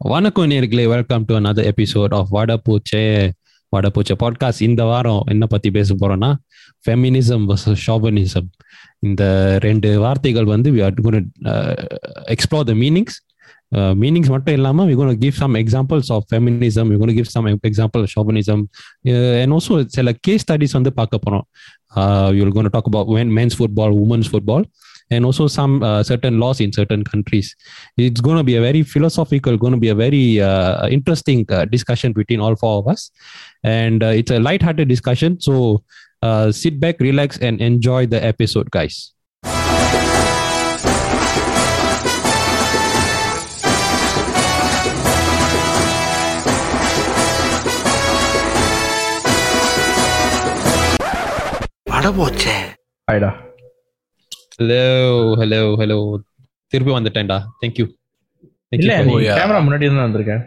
வணக்கம் நேர்களே welcome to another episode of வடபூச்சே வடபூச்சே பாட்காஸ்ட் இந்த வாரம் என்ன பத்தி பேச போறோம்னா ஃபெமினிசம் வர்சஸ் ஷாபனிசம் இந்த ரெண்டு வார்த்தைகள் வந்து we are gonna explore the meanings meanings மட்டும் இல்லாமல் we gonna give some examples of feminism we gonna give some example chauvinism and also சில கேஸ் ஸ்டடிஸ் வந்து பார்க்க போகிறோம் you'll gonna talk about men's football women's football and also some uh, certain laws in certain countries. It's going to be a very philosophical, going to be a very uh, interesting uh, discussion between all four of us, and uh, it's a light-hearted discussion. So uh, sit back, relax, and enjoy the episode, guys. வடபோச்சே ஆயிடா hello hello hello திருப்பி வந்துட்டேன்டா. Thank you இல்ல camera முன்னாடி தான் வந்திருக்கேன்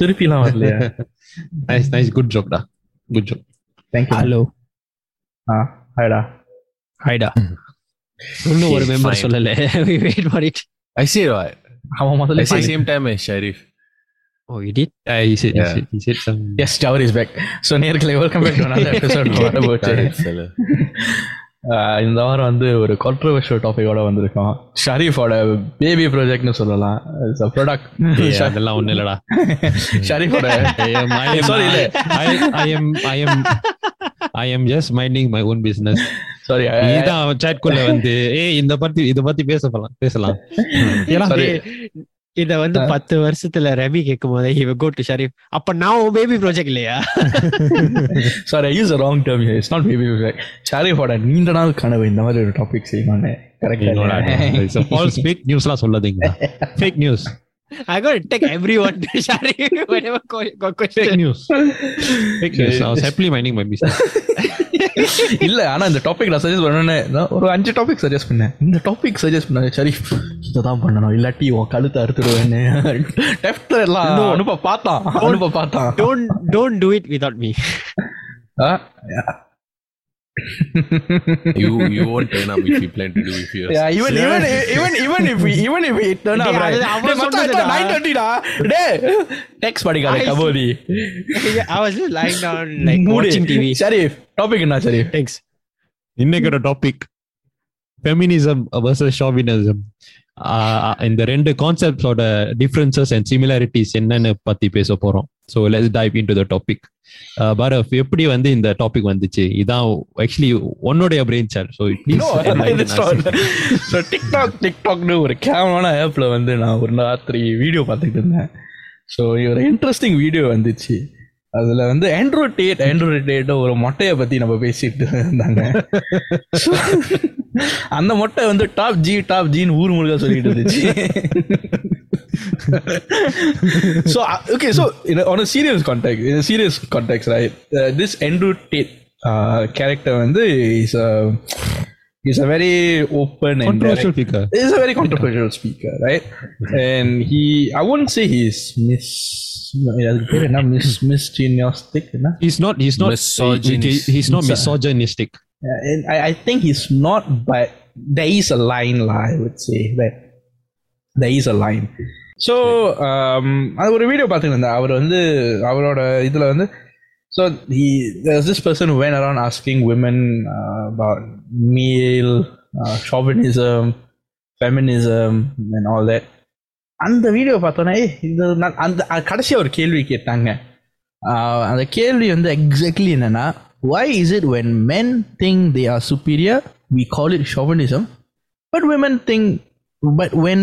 திருப்பிலாம் வரலையா? Nice nice good ஜோக்டா good joke thank you hello ஆ ஹாய்டா ஹாய்டா இன்னும் ஒரு மெம்பர் சொல்லல. We wait for it I see அவன் முதல்ல same time Sharif Oh, you did? Uh, you said, yeah. you said, you said some... Yes, Tower is back. So, Nirkle, welcome back to. இந்த வாரம் வந்து ஒரு controversial டாபிக்கோட வந்திருக்கோம். ஷரீஃபோட baby ப்ராஜெக்ட்னு சொல்லலாம். It's a product அதெல்லாம் ஒண்ணு இல்லடா. ஷரீஃபோட சாரி இல்ல. I am I am I am just minding my own business sorry இதான் சாட்குள்ள வந்து ஏய் இந்த பத்தி இத பத்தி பேசலாம். பேசலாம் ஏன்னா இத வந்து பத்து வருஷத்துல ரவி கேட்கும் போது இவ கோ டு ஷரீஃப் அப்ப நான் பேபி ப்ராஜெக்ட் இல்லையா? Sorry I use wrong term it's not baby ஷரீஃபோட நீண்ட நாள் கனவு இந்த மாதிரி ஒரு டாபிக் செய்யணும்னு கரெக்டாக ஃபால்ஸ் ஃபேக் நியூஸ்லாம் சொல்லாதீங்க. Fake news I got tag everyone to Sharif whenever co- co- fake question news fake news I was happily minding my business. இல்ல ஆனா இந்த டாபிக் நான் சஜஸ்ட் பண்ணேன்னு ஒரு அஞ்சு டாபிக் சஜஸ்ட் பண்ணேன். இந்த டாபிக் சஜஸ்ட் பண்ணேன் சரி இதான் பண்ணணும். இல்லாட்டி உன் கழுத்தை அறுத்துடுவேன்னு. டெஃப்ட்ல எல்லாம் அனுப்ப பார்த்தான். அனுப்ப பார்த்தான். don't don't do it without me. Ah? You you won't turn up if you plan to do if you Yeah, even even even even if we even if we turn up டேய், right. அது அவன் டேய், மச்சான், சொன்னதுடா. it's 9:30 டா. டேய், text படிக்காத, I- கபோதி. I was just lying down like mood. watching TV Sharif, topic என்ன Sharif? thanks இன்னைக்கோட topic feminism versus ஷாவினிசம் இந்த ரெண்டு கான்செப்ட்ஸோட டிஃபரன்சஸ் அண்ட் சிமிலாரிட்டிஸ் என்னன்னு பத்தி பேச போறோம். So let's dive into the topic பரஃப் எப்படி வந்து இந்த டாபிக் வந்துச்சு? இதான் ஆக்சுவலி உன்னுடைய brain sir so. So, TikTok, TikTokனு ஒரு கேவலான ஆப்ல வந்து நான் ஒரு ராத்திரி வீடியோ பார்த்துட்டு இருந்தேன். ஸோ ஒரு இன்ட்ரெஸ்டிங் வீடியோ வந்துச்சு. அதுல வந்து ஆண்ட்ராய்ட் டேட் ஆண்ட்ராய்ட் டேட் ஒரு மொட்டையை பத்தி நம்ம பேசிட்டு இருந்தாங்க. அந்த மொட்டை வந்து டாப் ஜி டாப் ஜின்னு ஊர் முழுக்க சொல்லிட்டு இருந்துச்சு so uh, okay so in a, on a serious context in a serious context right uh, this Andrew Tate uh, character வந்து is a he's a very open and controversial direct, figure he's a very controversial speaker right and he I wouldn't say he's mis அதுக்கு பேர் என்ன miss மிஸ்டினியாஸ்டிக் என்ன is not is not Misogynist. He's not misogynistic Yeah, And I, I think he's not, but there is a line, lah, I would say that there is a line. So அது ஒரு video பார்த்துட்டு இருந்தேன் அவர் வந்து அவரோட இதில் வந்து so he there's this person who went around asking women uh, about male uh, chauvinism, feminism and all that. அந்த video பார்த்தோன்னே "ஏய், இது நான் அந்த கடைசியாக ஒரு கேள்வி கேட்டாங்க ஆஹ் அந்த கேள்வி வந்து எக்ஸாக்ட்லி என்னன்னா why is it when men think they are superior we call it chauvinism but women think but when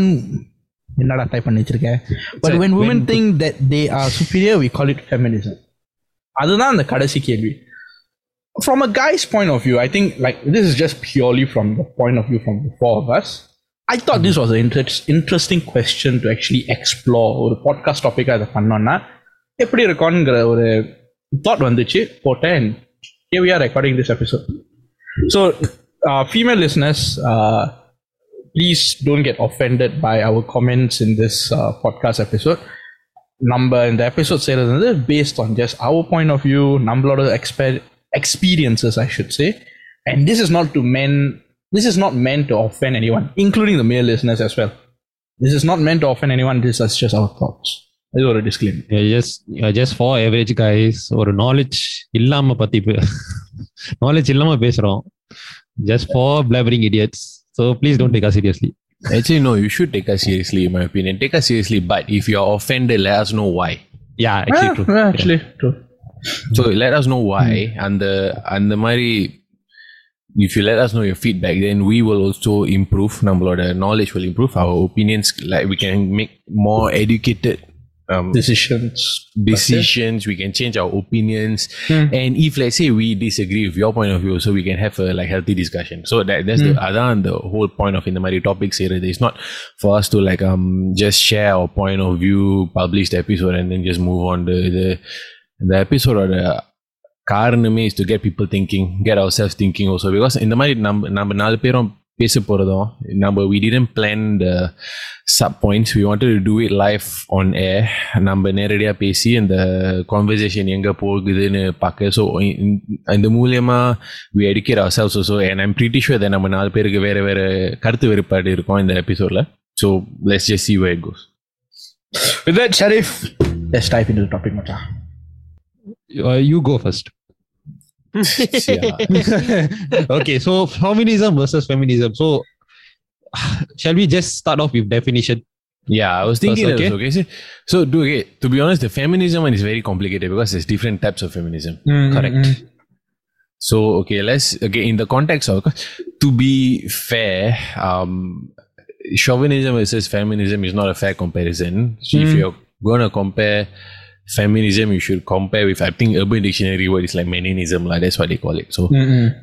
என்னடா டைப் பண்ணி வச்சிருக்கேன் but சரி, when women when- think that they are superior we call it feminism அதுதான் அந்த கடைசி கேள்வி from a guy's point of view i think like this is just purely from the point of view from the four of us I thought this was an inter- interesting question to actually explore ஒரு podcast டாப்பிக்காக அதை பண்ணோம்னா எப்படி இருக்கும்ங்கிற ஒரு thought வந்துச்சு போட்டேன் here we are recording this episode. So, uh, female listeners, uh, please don't get offended by our comments in this uh, podcast episode. Number in the episode series. based on just our point of view, number of exper- experiences, I should say. And this is not to men. This is not meant to offend anyone, including the male listeners as well. This is not meant to offend anyone. This is just our thoughts. இது ஒரு disclaimer. Just just for average guys ஒரு knowledge இல்லாம பத்தி knowledge இல்லாம பேசுறோம் just for flowering idiots so please don't take seriously Actually, no, you should take us seriously, in my opinion. Take us seriously, but if you're offended, let us know why. Yeah actually true Yeah, actually, true. So let us know why. And the and the Mari, if you let us know your feedback, then we will also improve. Namaloda knowledge will improve. Our opinions, like we can make more educated um, Decisions. decisions. We can change our opinions. And if let's say we disagree with your point of view, so we can have a like healthy discussion. So that that's the other the whole point of in the Mari topics here. It's not for us to like um just share our point of view, publish the episode, and then just move on. The the the episode or the காரணமே is to get people thinking, get ourselves thinking also because இந்த மாதிரி நம்ம நம்ம நாலு பேரும் பேச போகிறதும் நம்ம we didn't plan the sub points we want to do it live on a நம்ம நேரடியாக பேசி அந்த கான்வர்சேஷன் எங்கே போகுதுன்னு பார்க்க. ஸோ இந்த மூலியமாக வி எடுக்கிற அசல்ஸ் ஸோ என் ஐம் பிரிட்டி ஷுவர் அதை நம்ம நாலு பேருக்கு வேறு வேறு கருத்து வேறுபாடு இருக்கும் இந்த எபிசோடில் so let's just see way goes with that Sharif let's type in topic மச்சா you go first okay so feminism versus feminism so shall we just start off with definition Yeah, I was thinking that was okay. So, so do okay. To be honest, the feminism one is very complicated because there's different types of feminism. Mm, mm, correct mm. So okay, let's okay in the context of to be fair, um, chauvinism versus feminism is not a fair comparison. So if you're gonna compare feminism, you should compare with I think Urban Dictionary word is like meninism, like that's what they call it. So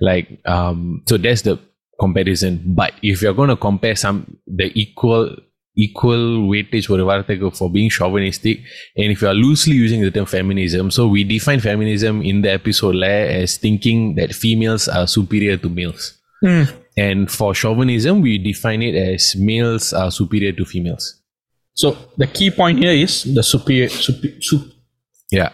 like um, so that's the comparison. But if you're gonna compare some the equal equal weightage for the for being chauvinistic and if you are loosely using the term feminism so we define feminism in the episode as thinking that females are superior to males and for chauvinism we define it as males are superior to females So the key point here is the superior, super, sup, yeah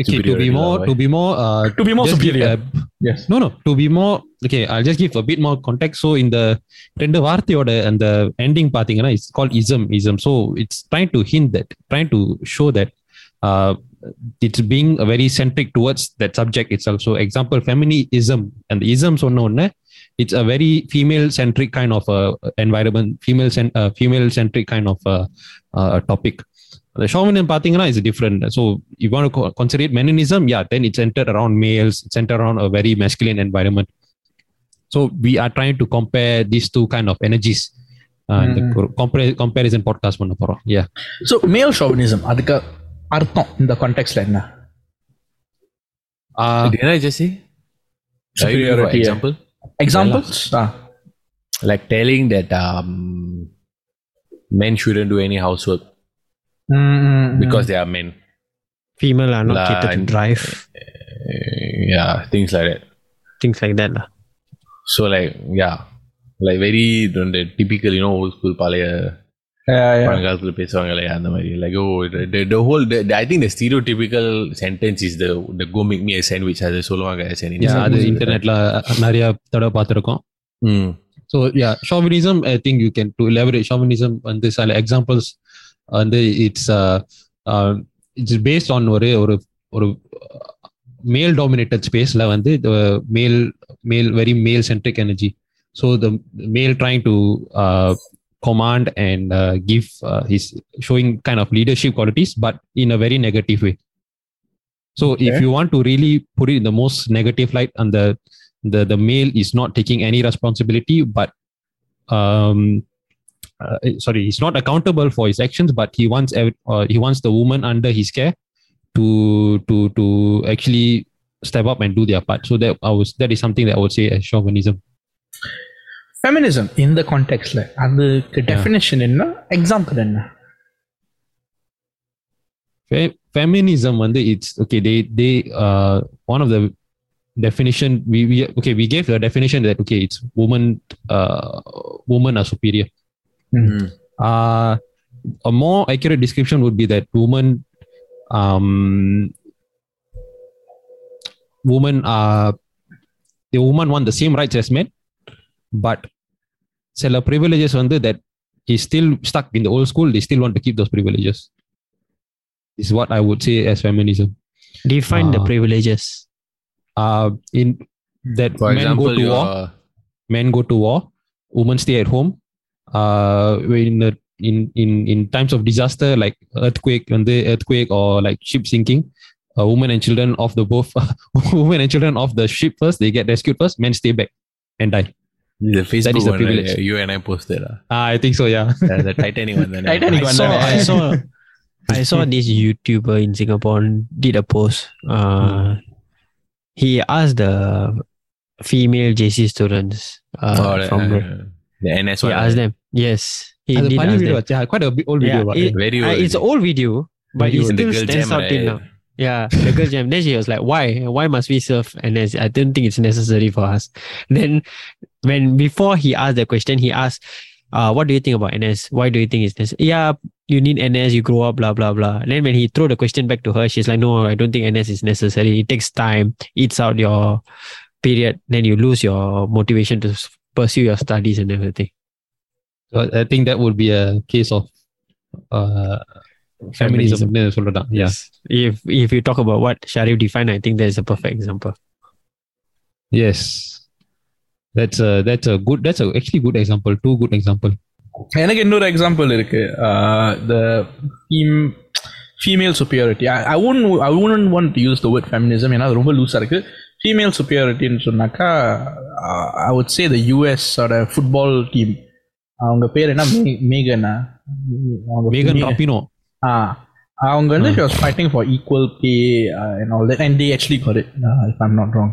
okay to be Superiority more lah, to be more uh to be more just give superior. a- yes. no no to be more okay i'll just give a bit more context so in the ரெண்டு வார்த்தையோட அந்த ending பாத்தீங்கன்னா it's called ism ism so it's trying to hint that trying to show that uh it's being a very centric towards that subject itself so example feminism and the ism சொன்ன உடனே it's a very female centric kind of uh, environment female cen- uh, female centric kind of uh, uh, topic The Chauvinian Pathingana is different. So you want to consider it meninism? Yeah, then it's centered around males, it's centered around a very masculine environment. So we are trying to compare these two kind of energies. Uh, comparison podcast hmm. பண்ண போறோம். Yeah so மேல் ஷோவினிசம் அதுக்கு அர்த்தம் இந்த கான்டெக்ஸ்ட்ல என்ன? Uh, என்ன ஜெசி examples? Examples ah. like telling that um men shouldn't do any housework. because they are men Female are not Lah, catered to and- drive. Uh, yeah things like that Things like that. lah. So like yeah, like very the typical you know old school பழைய பழங்காலத்துல பேசுவாங்களே அந்த மாதிரி like oh the, the, the whole the, the, I think the stereotypical sentence is the the go make me a sandwich அது சொல்லுவாங்க as an yeah அது insult. இன்டர்நெட்ல நிறைய தடவை பார்த்திருக்கோம் Mm. so yeah chauvinism i think you can to elaborate chauvinism and this are examples and it's uh, uh it's based on ஒரு ஒரு ஒரு மேல் டாமினேட்டட் ஸ்பேஸ்ல வந்து மேல் மேல் very male centric energy so the male trying to command and uh, give uh, his showing kind of leadership qualities but in a very negative way so if Okay. you want to really put it in the most negative light and the the the male is not taking any responsibility but um uh, sorry he's not accountable for his actions but he wants ev- uh, he wants the woman under his care to to to actually step up and do their part so that i was that is something that i would say as chauvinism feminism இந்த கான்டெக்ட்ல அதுக்கு definition என்ன example என்ன Fe- feminism வந்து it's okay they they uh one of the definition we, we okay we gave the definition that okay it's woman uh women are superior Mm. uh a more accurate description would be that women um women are the woman want the same rights as men but சில privileges வந்து that he's still stuck in the old school. They still want to keep those privileges. This is what I would say as feminism. Define the Ah. privileges. Uh, in that For men example, go to war, your- men go Uh, in the in in in times of disaster like earthquake, and the earthquake or like ship sinking, uh, women and children of the both women and children of the ship first they get rescued first. Men stay back and die. the Facebook is the one, privilege. right? You and I posted. Uh, Ah, I think so. Yeah. the Titanic one. then. Titanic I one, saw. I saw, I saw this YouTuber in Singapore did a post. Uh, he asked the female JC students uh, Oh, the, from uh, the NS he asked them. Yes, he As a did funny ask video, them. yeah, quite a bit old video. Yeah, it- it. Very Uh, old. it's an old video, but Very it still stands jam, out till right? now. Yeah, the girl jam. Then she was like, "Why? Why must we serve?" And I I don't think it's necessary for us. Then, when before he asked the question, he asked, uh, "What do you think about NS? Why do you think it's necessary?" Yeah, you need NS. You grow up, blah blah blah. And then when he threw the question back to her, she's like, "No, I don't think NS is necessary. It takes time, eats out your period. Then you lose your motivation to pursue your studies and everything." So I think that would be a case of uh, feminism. னு சொல்லலாம். Yeah. If if you talk about what Sharif defined, I think that is a perfect example. Yes. That's a that's a good that's a actually good example. Two good example. எனக்கு இன்னொரு example இருக்கு the female superiority I won I one want to use the word feminism ஏன்னா அது ரொம்ப லூஸாக இருக்கு female சுப்பியாரிட்டின்னு சொன்னாக்கா I would say the யூஎஸோட football team அவங்க பேர் என்ன மே மேகனா அவங்க Megan Megan. Rapinoe. ஆ அவங்க வந்து she was fighting for equal pay uh, and all that and they actually got it uh, if I'm not wrong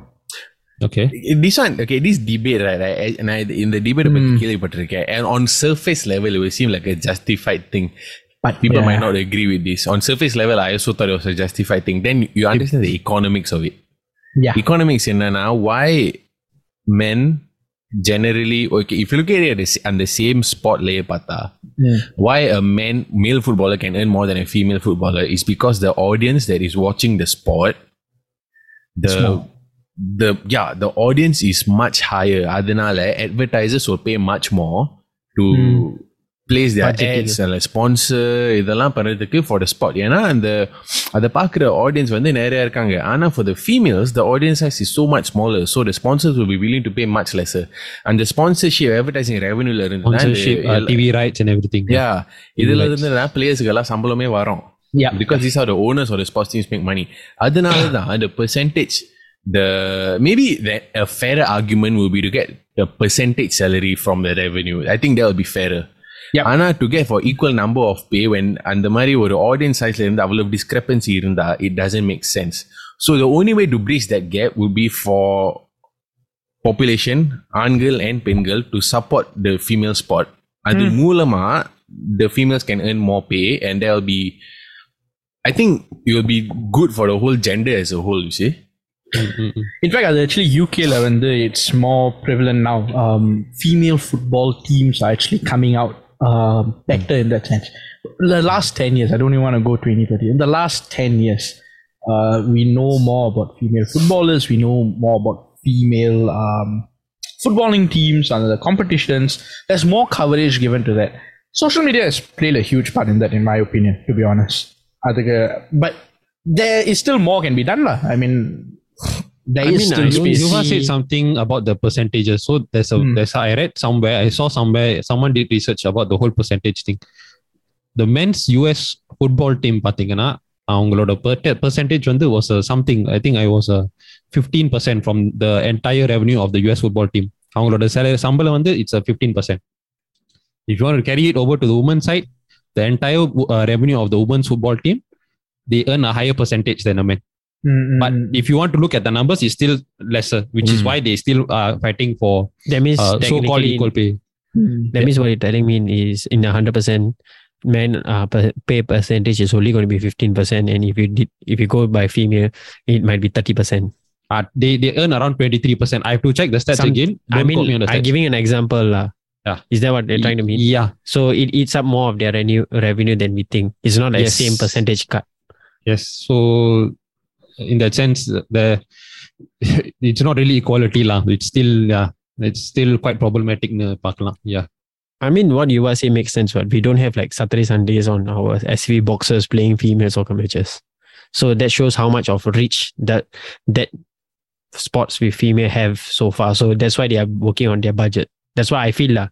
Okay. This one, okay, this debate, right? I, I- and I, in the debate about Hmm. கேள்விப்பட்டிருக்கேன் and on surface level, it will seem like a justified thing. But people Yeah. might not agree with this. On surface level, I also thought it was a justified thing. Then you understand the economics of it. yeah Economics என்னன்னா why men generally okay if you look at it on the same sport layer pata why a man male footballer can earn more than a female footballer is because the audience that is watching the sport the the yeah the audience is much higher. Adhanala advertisers will pay much more to. Hmm. Plays their sponsor இதெல்லாம் பண்ணுறதுக்கு for the spot ஏன்னா அந்த அதை பார்க்குற audience வந்து நிறையா இருக்காங்க. ஆனால் for the females the audience as is so much smaller so the sponsors will be willing to pay much less அந்த ஸ்பான்சர்ஷிப் அட்வர்டைசிங் ரெவன்யூல இருந்து டிவி இதில் இருந்து தான் பிளேயர்ஸுக்கெல்லாம் சம்பளமே வரும். Because is are owners are sports teams make money அதனால தான் அந்த percentage the maybe the, a fairer argument will be to get the percentage salary from the revenue. I think. ஆனா to get for equal number of pay when அந்த மாதிரி ஒரு audience size ல இருந்து அவ்வளவு discrepancy இருந்தா it doesn't make sense so the only way to bridge that gap would be for population ஆண்கள் and பெண்கள் to support the female sport அது மூலமா the females can earn more pay and there will be I think it will be good for the whole gender as a whole you see Mm, mm, mm. In fact, அது actually UK ல வந்து it's more prevalent now. Um, female football teams are actually coming um, uh, better hmm. in that sense. The last 10 years, I don't even want to go 20, 30. In the last 10 years, uh, we know more about female footballers, we know more about female um, footballing teams and the competitions. There's more coverage given to that. Social media has played a huge part in that, in my opinion, to be honest. I think, uh, but there is still more can be done. La. I mean, there I is mean, still I don't space. Yuva see- said something about the percentages. So there's a Hmm. there's a, I read somewhere, I saw somewhere someone did research about the whole percentage thing. The men's US football team பார்த்தீங்கன்னா அவங்களோட per- percentage வந்து was a something I think I was a 15% from the entire revenue of the US football team. அவங்களோட salary சம்பளம் வந்து it's a 15%. If you want to carry it over to the women's side, the entire uh, revenue of the women's football team, they earn a higher percentage than the men. Mm, mm, But mm. if you want to look at the numbers, it's still lesser, which is Mm. why they still are fighting for That means uh, so-called technically- equal pay. Mm. That means what you're telling me is in a hundred percent men uh, pay percentage is only going to be fifteen percent, and if you did if you go by female, it might be thirty percent. Uh, they they earn around twenty three percent. I have to check the stats Some- again. I Don't mean, quote me on the I'm giving an example. lah. Yeah. Is that what they're trying to mean? Yeah, So it eats up more of their revenue revenue than we think. It's not like Yes. same percentage cut. yes. So in that sense, the it's not really equality lah. It's still yeah, it's still quite problematic. Pakla. Yeah. I mean, what you were saying makes sense. but We don't have like Saturday Sundays on our SV boxers playing female soccer matches, so that shows how much of reach that that sports with female have so far. So that's why they are working on their budget. That's why I feel lah.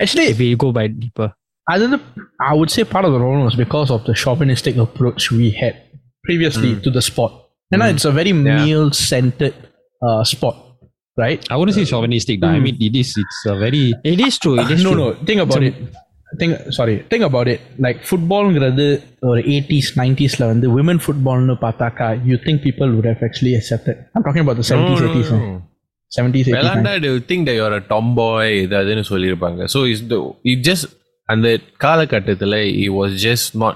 Actually, if we go by deeper, another I would say part of the problem was because of the chauvinistic approach we had previously mm. to the sport. And now it's a very male centered uh, sport, right? I wouldn't say chauvinistic. dah. I mean, it is. It's a very. it is true. It is no, true. no. Think about it. Think sorry. Think about it. Like footballங்கிறது ஒரு 80s 90sல வந்து women footballனு பார்த்தாக்கா you think people would have actually accepted. I'm talking about the 70s 80s. eh. 70s 80s. விளாண்டா they will think that you're a tomboy இது அதுன்னு சொல்லியிருப்பாங்க so is it just அந்த காலகட்டத்துல it was just not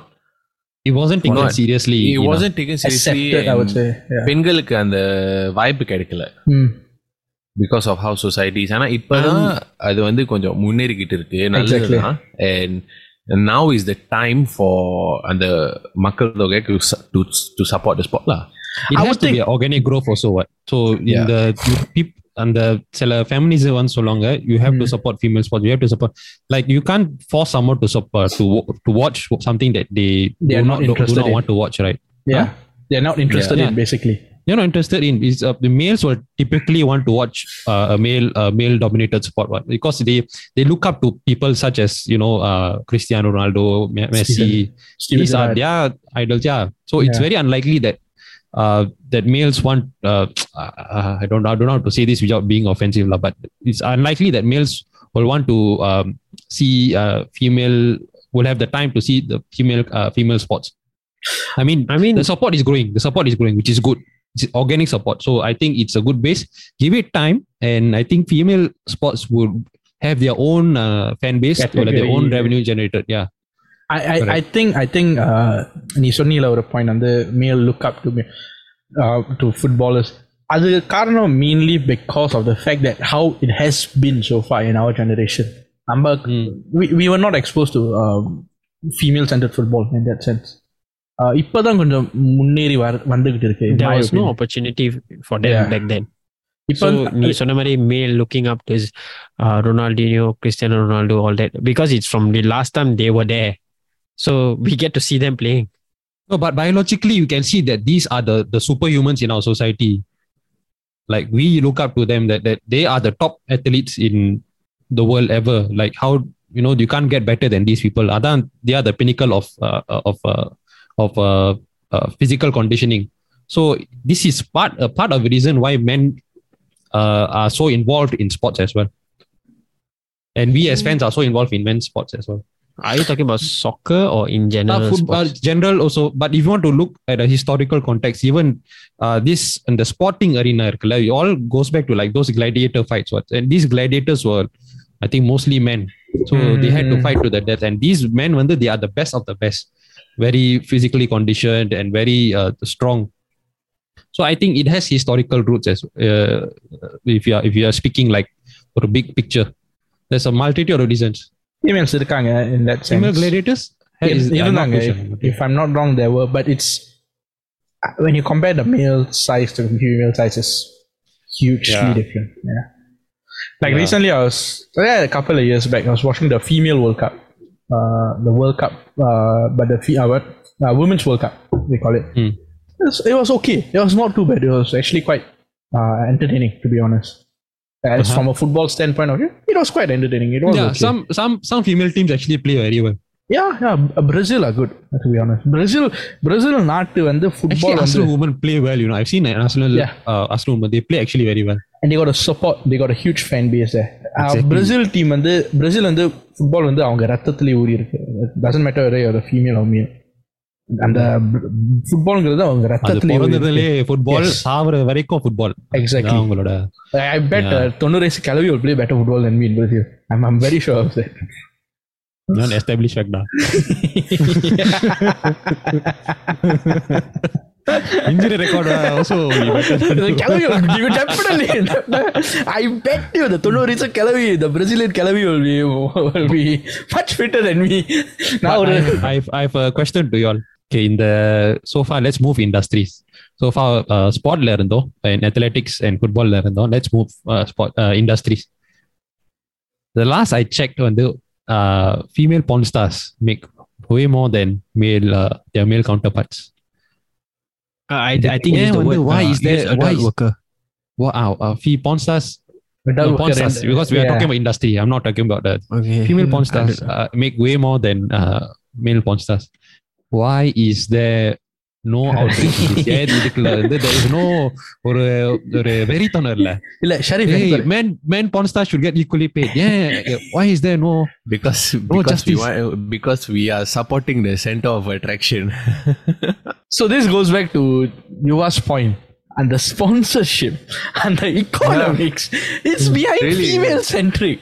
It wasn't taken Not- seriously. it you know. wasn't taken seriously accepted, I would and say. Yeah. பெண்களுக்கு அந்த வாய்ப்பு கிடைக்கல Hmm. Because of how societies ஆனா இப்பதான் அது வந்து கொஞ்சம் முன்னேறிக்கிட்டு இருக்கு நல்லதுதான் and now is the time for அந்த மக்கள் தொகை to support the spot lah It I has would to think- be organic growth also. What? So in Yeah. the you peop- and the சில feminism ones சொல்லுவாங்க you have to Mm. support female sports. You have to support like you can't force someone to support to wa- to watch something that they, They do are not not do, interested not in. want to watch. Right? Yeah. They're not interested Yeah. in basically. You're not interested in is uh, the males will typically want to watch uh, a male uh, male dominated sport what because they they look up to people such as you know uh, Cristiano Ronaldo, Me- Messi. Steven These are Gerrard. their idols. Yeah. So it's Yeah. very unlikely that uh, that males want. Uh, uh, I don't. I don't know how to say this without being offensive, but it's unlikely that males will want to um, see uh, female. Will have the time to see the female uh, female sports. I mean, I mean, the support is growing. The support is growing, which is good. It's organic support. So I think it's a good base. Give it time, and I think female sports would have their own uh, fan base, or like their own revenue generated. Yeah. I, I, I think I think uh, நீ சொன்னீல ஒரு point வந்து மேல் look up to to footballers அது காரணம் mainly because of the fact that how it has been so for in our generation நம்ம Mm. We were not expose to female centre football in that sense இப்போதான் கொஞ்சம் முன்னேறி வர வந்துகிட்டு இருக்கு in there my was no opinion. opportunity for them Yeah. back then. இப்போ So நீ சொன்ன மாதிரி male looking up to uh, Ronaldinho, Cristiano Ronaldo, all that because it's from the last time they were there. So we get to see them playing. No, but biologically, you can see that these are the, the superhumans in our society. Like we look up to them that, that they are the top athletes in the world ever. Like how you know you can't get better than these people. Other they are the pinnacle of uh, of uh, of uh, uh, physical conditioning. So this is part a part of the reason why men uh, are so involved in sports as well. And we as fans are so involved in men's sports as well. Are you talking about soccer or in general? Uh, football, general also. But if you want to look at a historical context, even uh, this and the sporting arena, it all goes back to like those gladiator fights. What and these gladiators were, I think, mostly men. So mm. they had to hmm, fight hmm. to the death. And these men, when they are the best of the best, very physically conditioned and very uh, strong. So I think it has historical roots as uh, if you are if you are speaking like for a big picture. There's a multitude of reasons females இருக்காங்க in that sense female gladiators Yes, Is- I'm not இருந்தாங்க too if, sure. if I'm not wrong there were but it's uh, when you compare the male size to the female size is hugely Yeah. different yeah like Yeah. recently I was yeah, a couple of years back I was watching the female World Cup uh, the World Cup uh, but the fe- uh, what, uh, Women's World Cup they call it Hmm. it, was, it was okay it was not too bad it was actually quite uh, entertaining to be honest as Uh-huh. from a football standpoint of view it was quite entertaining it was yeah okay. some some some female teams actually play very well Yeah, yeah, B- Brazil are good to be honest. Brazil, Brazil நாட்டு வந்து Actually, football வந்து, Arsenal women play well. You know, I've seen an Arsenal Yeah. uh, Arsenal women. They play actually very well. and they got a support, they got a huge fan base there. Uh, Exactly. Brazil team வந்து Brazil வந்து football வந்து அவங்க ரத்தத்திலே ஊறி இருக்கு. It doesn't matter whether you're a female or male. அந்த ஃபுட்பால்ங்கிறது அவங்க ரத்தத்திலே football சாவற வரைக்கும் football exactly அவங்களோட ஐ பெட் 90 வயசு கிளவி ஒரு play better football then me in Brazil I am very sure of that நான் எஸ்டாப்லிஷ் ஆக்டா இன்ஜுரி ரெக்கார்ட் ஆல்சோ கிளவி you definitely I bet you the 90 வயசு கிளவி தி பிரேசிலியன் கிளவி will be will be much fitter than me. now i i have a question to you all. Okay, in the so far let's move industries. So far uh, sportல இருந்தோம் and athletics and footballல இருந்தோம். Let's move uh, sport uh, industries. The last I checked வந்து uh, female porn stars make way more than male uh, their male counterparts. Uh, I, I think Yeah, it's the wonder word, why uh, is there- use adult why is- worker. Wow, uh, fee porn stars, Adult no, porn worker stars and- because we are yeah. talking about industry. I'm not talking about the Okay. female porn Mm, stars uh, make way more than uh, male porn stars. Why is there no outreach? to this? ஏன் இதுக்குள்ள வந்து there is no ஒரு ஒரு வெறித்தனம் இல்ல இல்ல Sharif hey எனக்கு ஒரு- men men porn stars should get equally paid yeah why is there no Because No because we justice. want, because we are supporting the center of attraction. So this goes back to Yuva's point and the sponsorship and the economics. It's behind Really? female centric.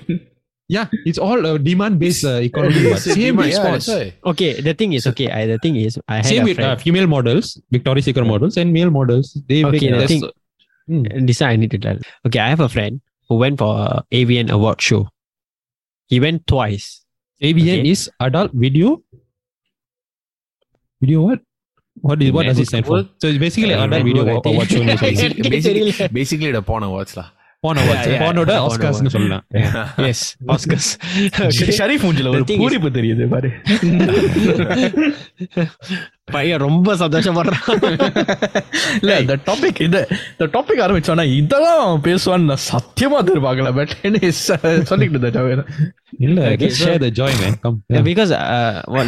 yeah it's all a demand based uh, economy but same demand- with yeah, sports that's why. Okay, the thing is, okay, I, the thing is, I had same a with uh, female models Victoria's Secret models and male models they Okay, make the less- thing- Hmm. this I need to tell. Okay, I have a friend who went for a AVN award show. He went twice. AVN Okay. is adult video video what what is what does it stand for so it's basically Uh, adult video I or, think. what show Basically- basically, basically the porn awards lah. போன போனோட ஆஸ்கார்ஸ்னு S Oscars Sharif மூஞ்சில தெரியுது பாரு. பையன் ரொம்ப சந்தோஷப்படுறான். இல்ல இந்த topic இது இந்த டாபிக் ஆரம்பிச்சோன்னா இதெல்லாம் பேசுவான்னு நான் சத்தியமா எதிர்பார்க்கல பட் சொல்லிட்டு இருந்தேன் இல்ல share the joy man because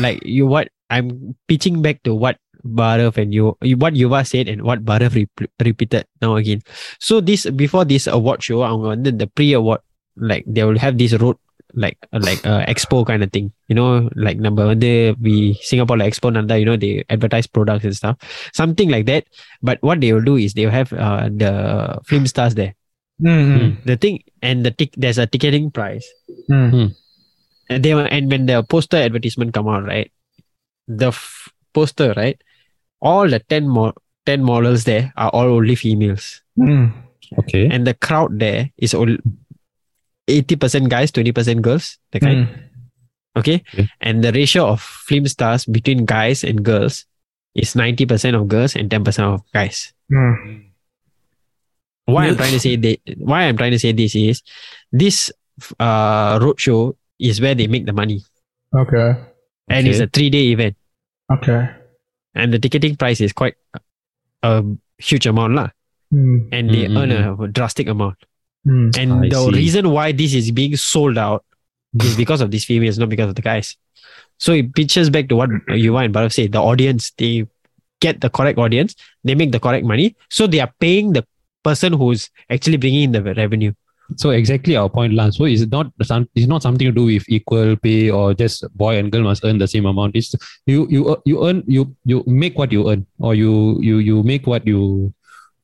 like you what I am back to what Barav and you, what Yuva said and what Barav re- repeated now again. So this before this award show, the pre-award, like they will have this road like like uh, expo kind of thing. You know like number one day we singapore like expo nanda you know they advertise products and stuff. Something like that. But what they will do is they'll have uh, the film stars there. Mm-hmm. Hmm. the thing and the tick there's a ticketing price mm-hmm. Hmm. and they were, and when the poster advertisement come out right the f- poster right all the 10, mo- 10 models there are all only females. Mm. Okay. And the crowd there is all 80% guys, 20% girls, kind. Mm. Okay? okay? And the ratio of film stars between guys and girls is 90% of girls and 10% of guys. Mm. Why I'm trying to say they, why I'm trying to say this is this uh roadshow is where they make the money. Okay. And okay. it's a three day event. Okay and the ticketing price is quite a huge amount lah. and they Mm, earn mm, a drastic amount Hmm. and I the see. reason why this is being sold out is because of these females not because of the guys so it pitches back to what you want. and Barav said the audience they get the correct audience they make the correct money so they are paying the person who's actually bringing in the revenue so exactly our point last so it's not some it's not something to do with equal pay or just boy and girl must earn the same amount it's you you you earn you you make what you earn or you you you make what you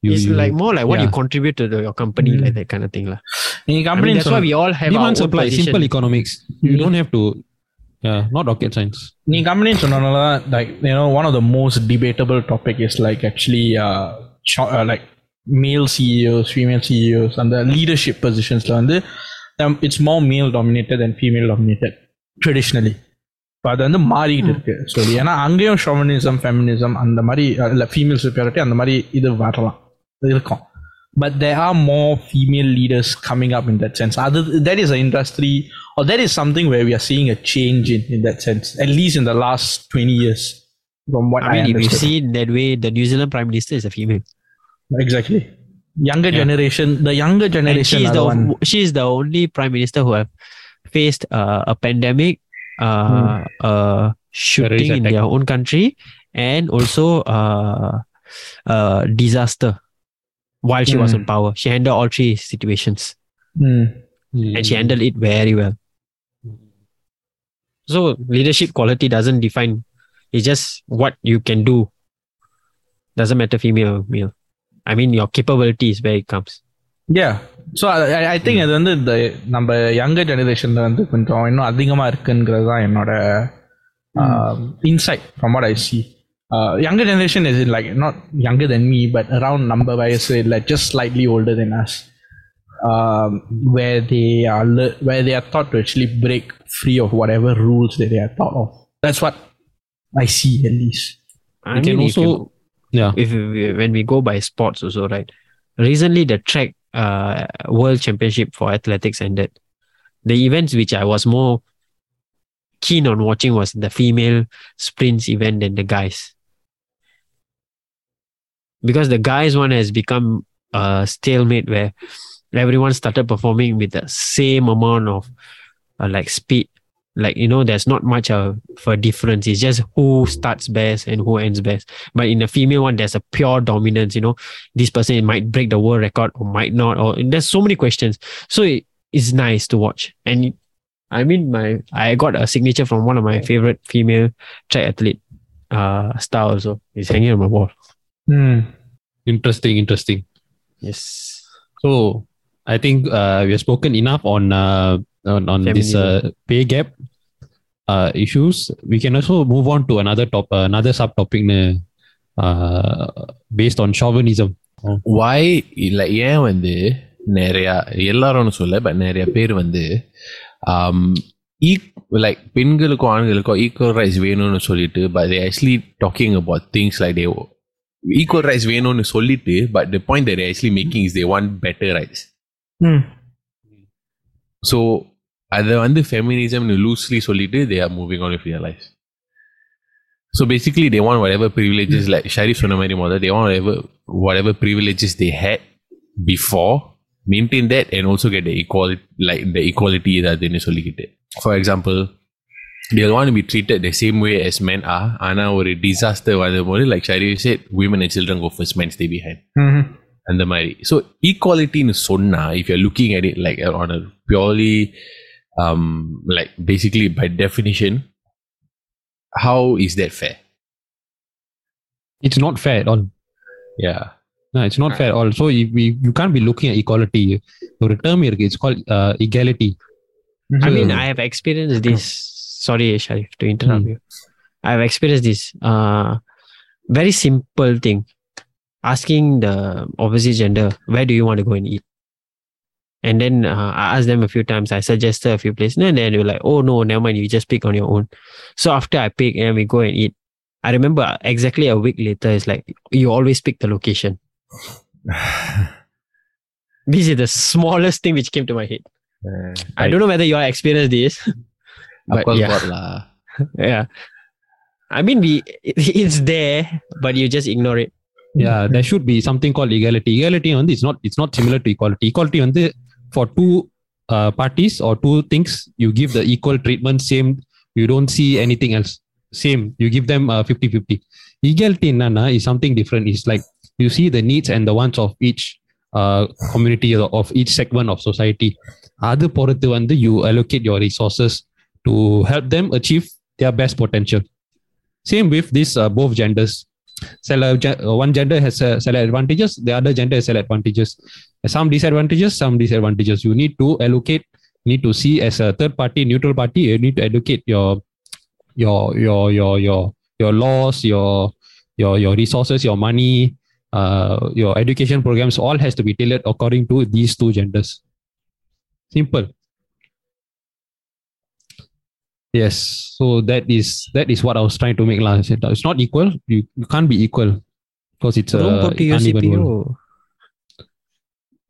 you, it's you like more like what you yeah. contribute to the, your company Mm. like that kind of thing lah. நீங்க I mean, company that's why we all have our demand own supply position. simple economics you Mm. don't have to yeah not rocket science நீ company சொன்னனால தான் like you know one of the most debatable topic is like actually uh, cho- uh like male CEOs female CEOs and the leadership positionsல வந்து um, it's more male dominated than female dominated traditionally இப்போ அது வந்து மாறிக்கிட்டு இருக்கு சொல்லி ஏன்னா அங்கேயும் ஷோமனிசம் feminism அந்த மாதிரி அஹ், இல்ல ஃபீமேல் superiority அந்த மாதிரி இது வரலாம் இருக்கும் but there are more female leaders coming up in that sense other that is an industry or that is something where we are seeing a change in in that sense at least in the last 20 years from what I i, mean, if you understood. see it that way, the New Zealand Prime Minister is a female. exactly younger Yeah. generation the younger generation she is the the one she is the only prime minister who have faced uh, a pandemic, uh, Hmm. uh, shooting in their own country, and also uh, uh, disaster while she was Hmm. in power. She handled all three situations, Hmm. and she handled it very well. So leadership quality doesn't define; it's just what you can do. Doesn't matter female or male. I mean, your capability is where it comes. yeah so I, I- I think அது வந்து இந்த நம்ம younger ஜெனரேஷன்ல வந்து கொஞ்சம் இன்னும் அதிகமா இருக்குங்கிறது தான் என்னோட inside from what I see uh, younger generation is in like not younger than me but around நம்ம வயசு like just slightly older than us um, where they are le- where they are taught to actually break free of whatever rules that they are taught of that's what I see at least I yeah if when we go by sports also right recently the track uh, world championship for athletics ended the events which i was more keen on watching was the female sprints event than the guys. Because the guys one has become a stalemate where everyone started performing with the same amount of uh, like speed. Like you know, there's not much of a difference. It's just who starts best and who ends best. But in the female one, there's a pure dominance. You know, this person might break the world record or might not. Or there's so many questions. So it's nice to watch. And I mean, my I got a signature from one of my favorite female track athlete, uh, star also. It's hanging on my wall. Hmm. Interesting, interesting. Yes. So I think uh, we have spoken enough on uh, on, on this uh, pay gap uh, issues. We can also move on to another top uh, another subtopic uh, based on chauvinism. why like ஏன் வந்து நிறைய எல்லாரும் சொல்ல but நிறைய பேர் வந்து like பெண்களுக்கும் ஆண்களுக்கும் ஈக்குவல் ரைட்ஸ் வேணும்னு சொல்லிட்டு but they actually talking about things like they equal rights வேணும்னு சொல்லிட்டு but the point they actually making is they want better rights Hmm. So அதை வந்து ஃபெமினிசம்னு லூஸ்லி சொல்லிட்டு they are moving on with real life so basically they want whatever privileges like Sharif சொன்ன மாதிரி முதல்ல they want whatever whatever privileges they had before maintain that and also get the equality like the equality ஏதாதுன்னு சொல்லிக்கிட்டு for example they want to be treated the same way as men are ஆனா ஒரு disaster வரும்போது like Sharif said women and children go first men stay behind Mhm. அந்த மாதிரி so ஈக்குவாலிட்டின்னு சொன்னா if you looking at it like on a purely um, like basically by definition, how is that fair? It's not fair at all. Yeah. No, it's not fair at all. So you, we, you can't be looking at equality. Your term here, it's called uh, equality. Mm-hmm. I mean, I have experienced this. Sorry, Sharif, to interrupt mm. you. I've experienced this. Uh, very simple thing. Asking the opposite gender, where do you want to go and eat? And then uh, I asked them a few times. I suggested a few places. And then they were like, oh, no, never mind. You just pick on your own. So after I pick and we go and eat, I remember exactly a week later, it's like, you always pick the location. This is the smallest thing which came to my head. I don't know whether you all experienced this. Of but course, yeah. lah. yeah i mean we it's there but you just ignore it Yeah, there should be something called equality. Equality on it's not it's not similar to equality. Equality on the for two uh, parties or two things, you give the equal treatment, same. You don't see anything else. Same. You give them uh, 50-50. Equality in Nana is something different. It's like you see the needs and the wants of each uh, community or of each segment of society. அது பொறுத்து வந்து you allocate your resources to help them achieve their best potential. Same with this uh, both genders. Sell one gender has uh, select advantages, the other gender has select advantages. Some disadvantages, some disadvantages. You need to allocate, need to see as a third party, neutral party, you need to educate your your your your your your laws, your your your resources, your money, uh, your education programs, all has to be tailored according to these two genders. Simple. Yes, so that is that is what I was trying to make lah. It's not equal. You, you can't be equal because it's a go to your uneven cpu world.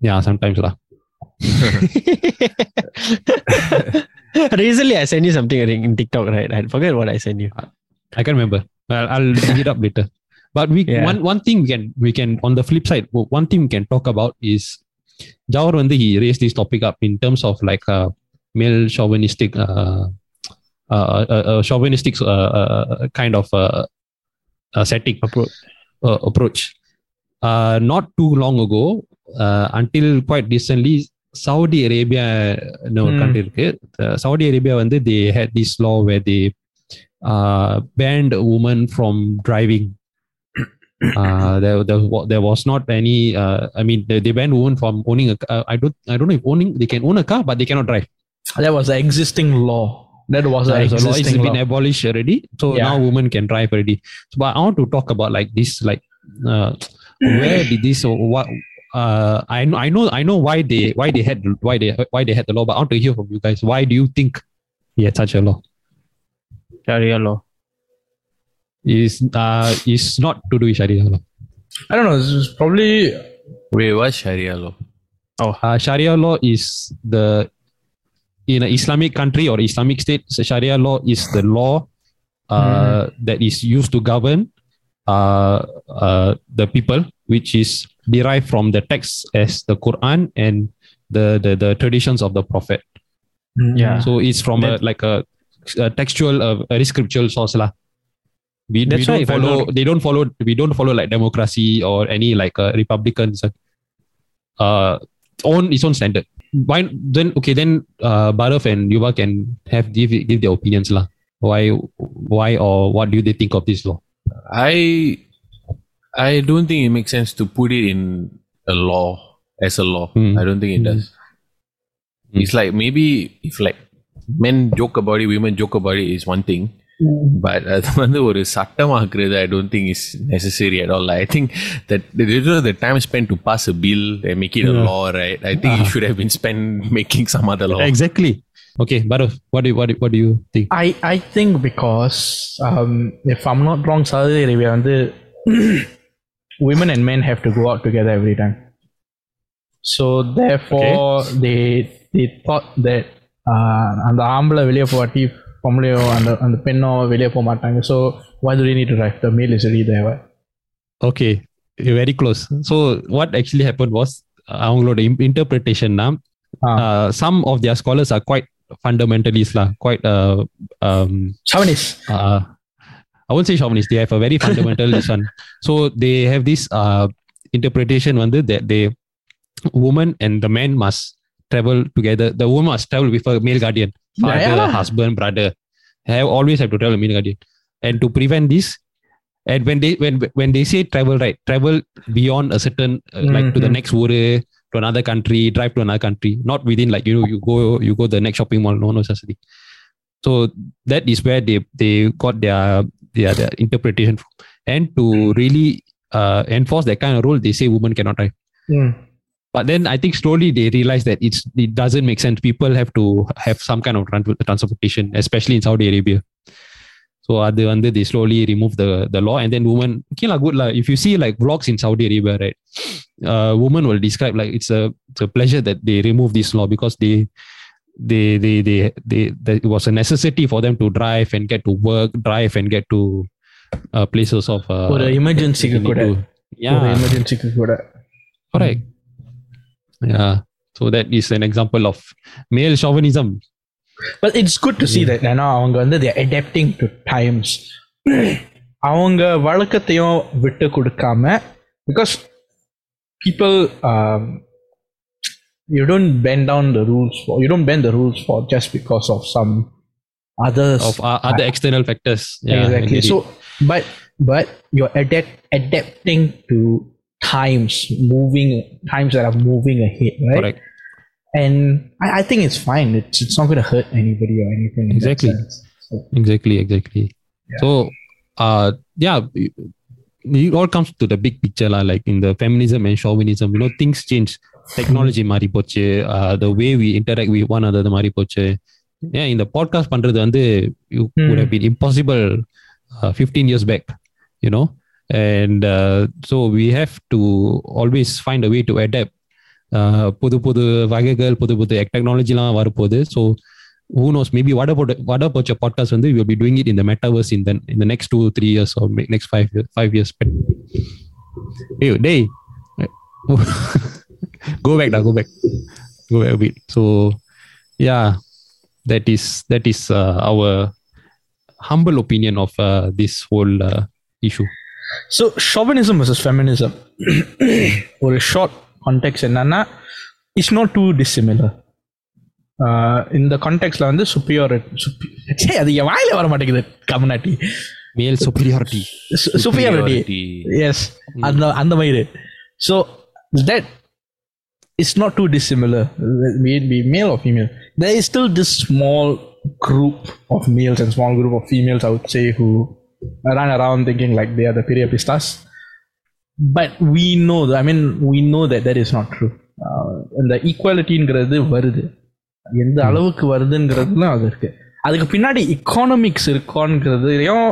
Yeah, sometimes lah. Recently, I sent you something in TikTok, right? I forget what I sent you. I can't remember. I'll, I'll bring it up later. But we yeah. one one thing we can we can on the flip side, one thing we can talk about is Jawar when he raised this topic up in terms of like uh, male chauvinistic, uh, uh, chauvinistic kind of uh, aesthetic approach. approach. not too long ago, uh, until quite recently, Saudi Arabia no Hmm. country இருக்கு. Uh, Saudi Arabia வந்து they had this law where they uh, banned women from driving. Uh, there, there, wa- there was not any. Uh, I mean, they, they banned women from owning a. Uh, I don't. I don't know if owning. They can own a car, but they cannot drive. That was an existing law. That was an Uh, so law it's existing been law. abolished already. So Yeah. now women can drive already. So, but I want to talk about like this, like uh, where did this or what? uh, I know, I know, I know why they why they had why they why they had the law. But I want to hear from you guys. Why do you think he had such a law? sharia law Is uh is not to do with Sharia law. I don't know. This is probably Wait, what Sharia law? Uh, Sharia law is the in an Islamic country or Islamic state, Sharia law is the law uh, that is used to govern uh, uh, the people, which is derived from the text as the Quran and the the, the traditions of the Prophet. Yeah. So it's from a, like a, a textual, uh, a scriptural source lah. We, we That's why don't if follow. not- They don't follow. We don't follow like democracy or any like uh, Republicans. Uh, own its own standard. Why then? Okay, then uh, Barav and Yuba can have give give their opinions lah. Why why or what do they think of this law? I I don't think it makes sense to put it in a law as a law. Hmm. I don't think it Hmm. does. Hmm. It's like maybe if like men joke about it, women joke about it is one thing. But அது வந்து ஒரு சட்டமாக்குறது I don't think is necessary at all. I think that the, the, the time spent to pass a bill and make it a Yeah. law, right? I think it should have been spent making some other law. Exactly. Okay, Barav, what do you, what do, what do you think? I I think because um, if I'm not wrong, Saudi Arabia வந்து women and men have to go out together every time. So therefore, they they thought that uh, அந்த ஆம்பளை வெளியே போகாட்டி பொம்பளையோ அந்த அந்த பெண்ணோ வெளியே போக மாட்டாங்க so why do they need to drive the male is already there what? Okay, you're very close. So what actually happened was அவங்களோட im- interpretation now, Ah. uh, some of their scholars are I won't say chauvinist. They have a very fundamental one. So they have this uh, interpretation one that the woman and the man must travel together. The woman must travel with a male guardian, father, Yeah, husband, brother. Have always have to travel with a male guardian. And to prevent this, and when they when when they say travel right, travel beyond a certain uh, like to the Mhm. next ure to another country, drive to another country, not within like you know you go you go the next shopping mall, no no necessity. So that is where they they got their their, their interpretation from. And to really uh, enforce that kind of rule, they say women cannot drive. Mm. But then I think slowly they realize that it's it doesn't make sense. People have to have some kind of tran- transportation, especially in Saudi Arabia. So அது வந்து they slowly remove the the law and then women okay lah good lah. If you see like vlogs in Saudi Arabia, right, uh, women will describe like it's a it's a pleasure that they remove this law because they they they they they, that it was a necessity for them to drive and get to work, drive and get to uh, places of uh, ஒரு எமர்ஜென்சிக்கு they need கூட to- ஒரு yeah எமர்ஜென்சிக்கு கூட correct yeah so that is an example of male chauvinism But it's good to see that ஏன்னா அவங்க வந்து they are adapting to times அவங்க வழக்கத்தையும் விட்டு கொடுக்காம because people um, you don't bend down the rules for you don't bend the rules for just because of some others. Of uh, other external factors. Yeah exactly. so but but you're adapt adapting to times moving times that are moving ahead right? Correct. And I, I think it's fine. It's it's not going to hurt anybody or anything. Exactly. So, exactly exactly. So uh yeah it all comes to the big picture like in the feminism and chauvinism you know things change technology மாறி போச்சு the way we interact we one அது மாறி போச்சு. ஏன் இந்த podcast பண்றது வந்து you could been impossible fifteen years back you know and so we have to always find a way to adapt புது புது வகைகள் புது புது டெக்னாலஜிலாம் வரப்போகுது. ஸோ ஹூ நோஸ் மேபி வட போட்ட வட போச்ச பாட்காஸ்ட் வந்து யூ பி டூயிங் இட் இந்த மெட்டாவர்ஸ் இந்த இந்த next two three years next five five years டேய் five years five years hey day go back now go back go back a bit so yeah that is that is uh, our humble opinion of uh, this whole uh, issue so chauvinism versus feminism. ஒரு short contact என்னன்னா it's not too dissimilar இந்த கான்டெக்ட்ல வந்து சுப்பியோர் அது என் வாயில வர மாட்டேங்குது கம்னாட்டி male superiority சுப்பியாரிட்டி S அந்த அந்த மாதிரி so that It's not too dissimilar be it be male or female there is still this small group of males and small group of females i would say who run around thinking like they are the Piriapistas. But we know, that, I mean, we know that that is not true. Uh, இந்த ஈக்குவாலிட்டிங்கிறது வருது எந்த அளவுக்கு வருதுங்கிறதுலாம் அது இருக்கு அதுக்கு பின்னாடி இக்கானமிக்ஸ் இருக்கான்ங்கிறதையும்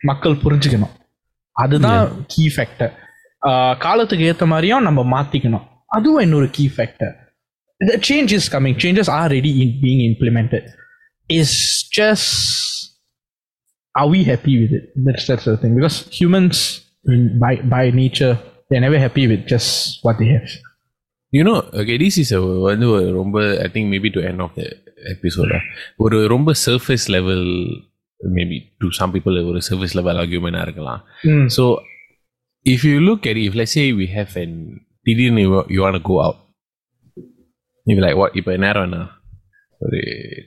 மக்கள் புரிஞ்சுக்கணும் அதுதான் கீ ஃபேக்டர் காலத்துக்கு ஏற்ற மாதிரியும் நம்ம மாத்திக்கணும் அதுவும் இன்னொரு key factor the change is coming. Changes are already in, being implemented. It's just are we happy with it? That's that's the thing. Because humans, in, by by nature, they're never happy with just what they have. You know, okay, this is a வந்து ஒரு ரொம்ப I think maybe to end of the episode ah. ஒரு ரொம்ப surface level maybe to some people ஒரு surface level argument இருக்கலாம் Mm. So if you look at it, if let's say we have an திடீர்னு you, you want to go out you be like what இப்போ நேரம் என்ன ஒரு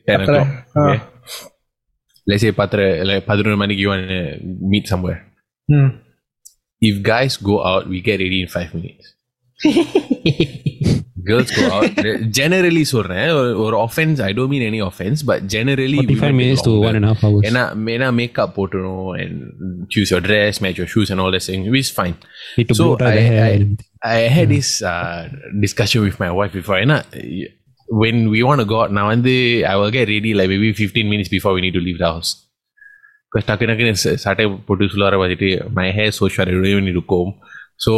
ten பத்தரை. o'clock okay let's say பத்தரை like பதினொரு மணிக்கு you want to meet somewhere Mm. if guys go out we get ready in five minutes girls go out generally சொல்றேன் ஒரு- ஒரு offense I don't mean any offense but generally we 45 might take minutes to longer. one and a half hours. ஏன்னா ஏன்னா makeup போட்டுரும் and choose your dress match your shoes and all that thing which is fine Need to So, blow dry the I- hair I- and everything. I had this uh, discussion with my wife before ஏன்னா when we want to go out நான் வந்து I will get ready like maybe 15 minutes before we need to leave the house because டக்கு டக்குன்னு ச- சட்டை போட்டு சுலார பார்த்துட்டு my hair so short I don't even need to comb so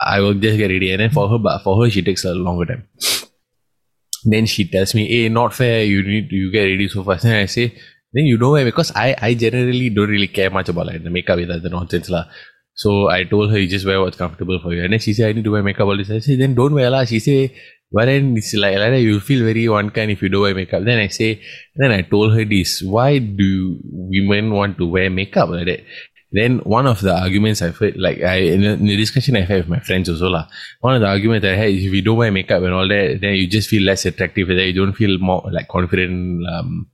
I will just get ready and then for her but for her she takes a longer time. Then she tells me hey not fair. You need you get ready so fast. And I say then you know why because I I generally don't really care much about like the makeup with the nonsense lah. So I told her you just wear what's comfortable for you. And then she said I need to wear makeup all this. I said then don't wear lah. She say but then it's like, like that you feel very one kind if you don't wear makeup. Then I say then I told her this why do women want to wear makeup like that then one of the arguments I've heard, like I in the, in the discussion I had with my friends also lah, one of the arguments I had is if you don't wear makeup and all that, then you just feel less attractive. Then you don't feel more like confident um,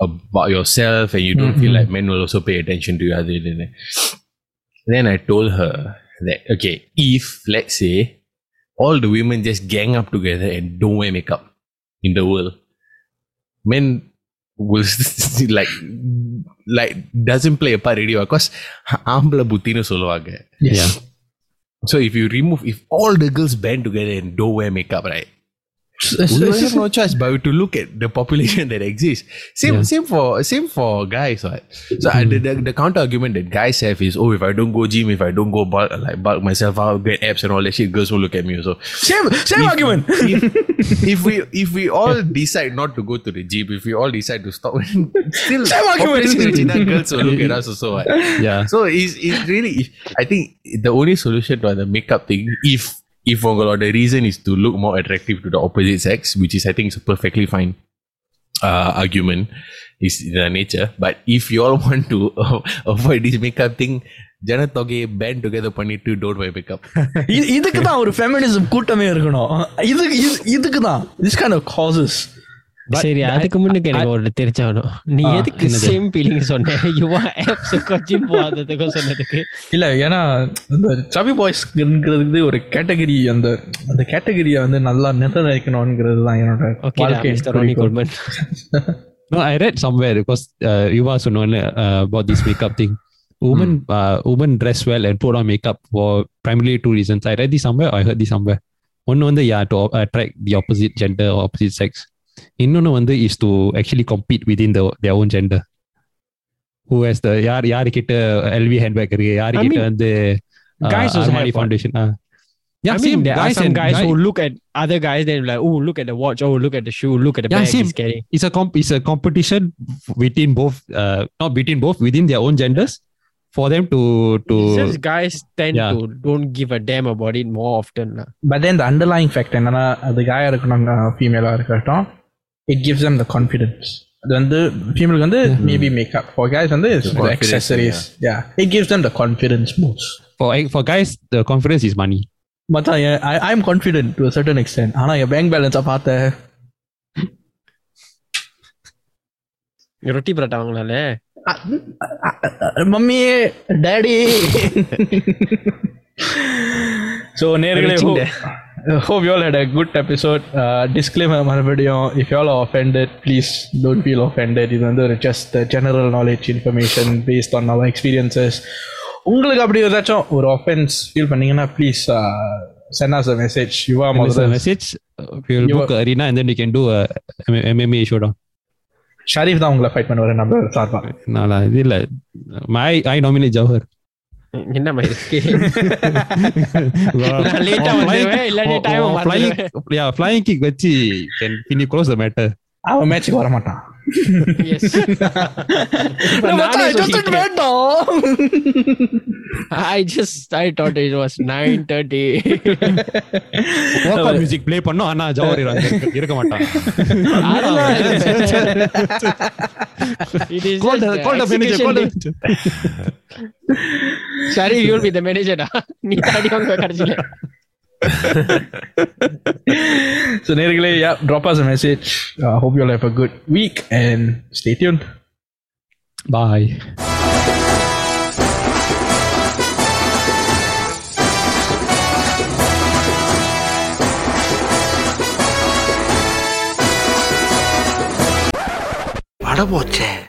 about yourself, and you don't feel like men will also pay attention to you. Other than that. Then I told her that okay, if let's say all the women just gang up together and don't wear makeup in the world, men will like like doesn't play a part already because ஆம்பளை புத்தின்னு சொல்லுவாங்க Yes. Yeah. so if you remove if all the girls band together and don't wear makeup right We will have no choice but to look at the population that exists same Yeah. same for same for guys right so uh, the, the, the counter argument that guys have is oh if I don't go gym if I don't go bulk like bulk myself out get abs and all that shit girls will look at me So Same, same if, argument. if, if we if we all decide not to go to the gym, if we all decide to stop, still Same argument. China, girls will look at us also. what. Yeah. So it's, it's really I think the only solution to the makeup thing, if if the reason is to look more attractive to the opposite sex, which is I think is a perfectly fine uh, argument, is the nature. But if you all want to avoid this makeup thing, ஜனத்தொகையை pant together பண்ணிட்டு don't வை makeup இ- இதுக்கு தான் ஒரு feminism கூட்டமே இருக்கணும் இது இது- இதுக்கு தான் திஸ் கைண்ட் ஆஃப் காசஸ் சரி அதுக்கு முன்னுக்கு எனக்கு ஒரு தெரிஞ்சாகணும் நீ எதுக்கு சேம் ஃபீலிங் சொன்ன யுவா ஆப்ஸுக்கும் ஜிம் போகாததுக்கும் சொன்னதுக்கு இல்ல ஏன்னா இந்த சபி பாய்ஸ்ங்கிறதுக்கு ஒரு கேட்டகரி அந்த அந்த கேட்டகரியை வந்து நல்லா நிர்ணயிக்கணுங்கிறது தான் என்னோட ஓகே வாழ்க்கை மிஸ்டர் ரோனி குறிக்கோள். Coleman No, I read somewhere because uh, you also know uh, about this makeup thing. Women, uh, women dress well and put on makeup for primarily two reasons. I read this somewhere. Or I heard this somewhere. One வந்து yeah to attract the opposite gender or opposite sex. இன்னொன்னு வந்து is to actually compete within the their own gender. Who has the யார் யாரு கிட்ட LV handbag இருக்கு யாரு I கிட்ட mean, வந்து guys also Armani have one. foundation. Uh. Yeah, I mean, same there are guys some and guys guy- who look at other guys, they're like, oh, look at the watch, oh, look at the shoe, look at the Yeah, bag same. he's carrying. it's a comp it's a competition within both uh not between both within their own genders for them to to It's just guys tend Yeah. to don't give a damn about it more often. lah. But then இந்த underlying fact என்னன்னா அது காயா இருக்கணும் ஃபீமேலாக இருக்கட்டும் it gives them the confidence அது வந்து ஃபீமேலுக்கு வந்து maybe makeup for guys வந்து confidence, accessories yeah it gives them the confidence boost for for guys the confidence is money மச்சான் ஐ I am confident to certain extent ஆனா என் bank பேலன்ஸை பார்த்த ரொட்டி parotta வாங்கலாம்ல mummy daddy so நேர்களே hope you all had a good episode disclaimer மறுபடியும் if you all offended please don't feel offended இது வந்து ஒரு just general knowledge information based on our experiences உங்களுக்கு அப்படி ஏதாச்சும் ஒரு ஆஃபென்ஸ் ஃபீல் பண்ணீங்கன்னா please send us a message யுவா முதல்ல மெசேஜ் we இந்த book arena to MMA we can do uh, a MMA showdown. Sharif தான் உங்களை ஃபைட் பண்ணுவாரு நம்ம சார்பா? நான் இது இல்ல. ஐ நாமினேட் ஜவஹர் என்ன இருக்கு லேட்டா வந்துவே இல்லாட்டி டைம் ஃப்ளைங் யா ஃப்ளைங் வர மாட்டான் Yes. இப்ப நானே சொல்லிட்டேன். வேண்டாம் I just I thought it was 9:30. Vocal music play பண்ணோம் ஆனா ஜவஹர் இருக்க- இருக்க மாட்டான். It is Call the- call the manager, call the manager. Sorry, you'll be the manager. நீ தாடி வாங்க கடைசியில. so நேர்களே yeah drop us a message uh, hope you all have a good week and stay tuned பாய் பட போச்சே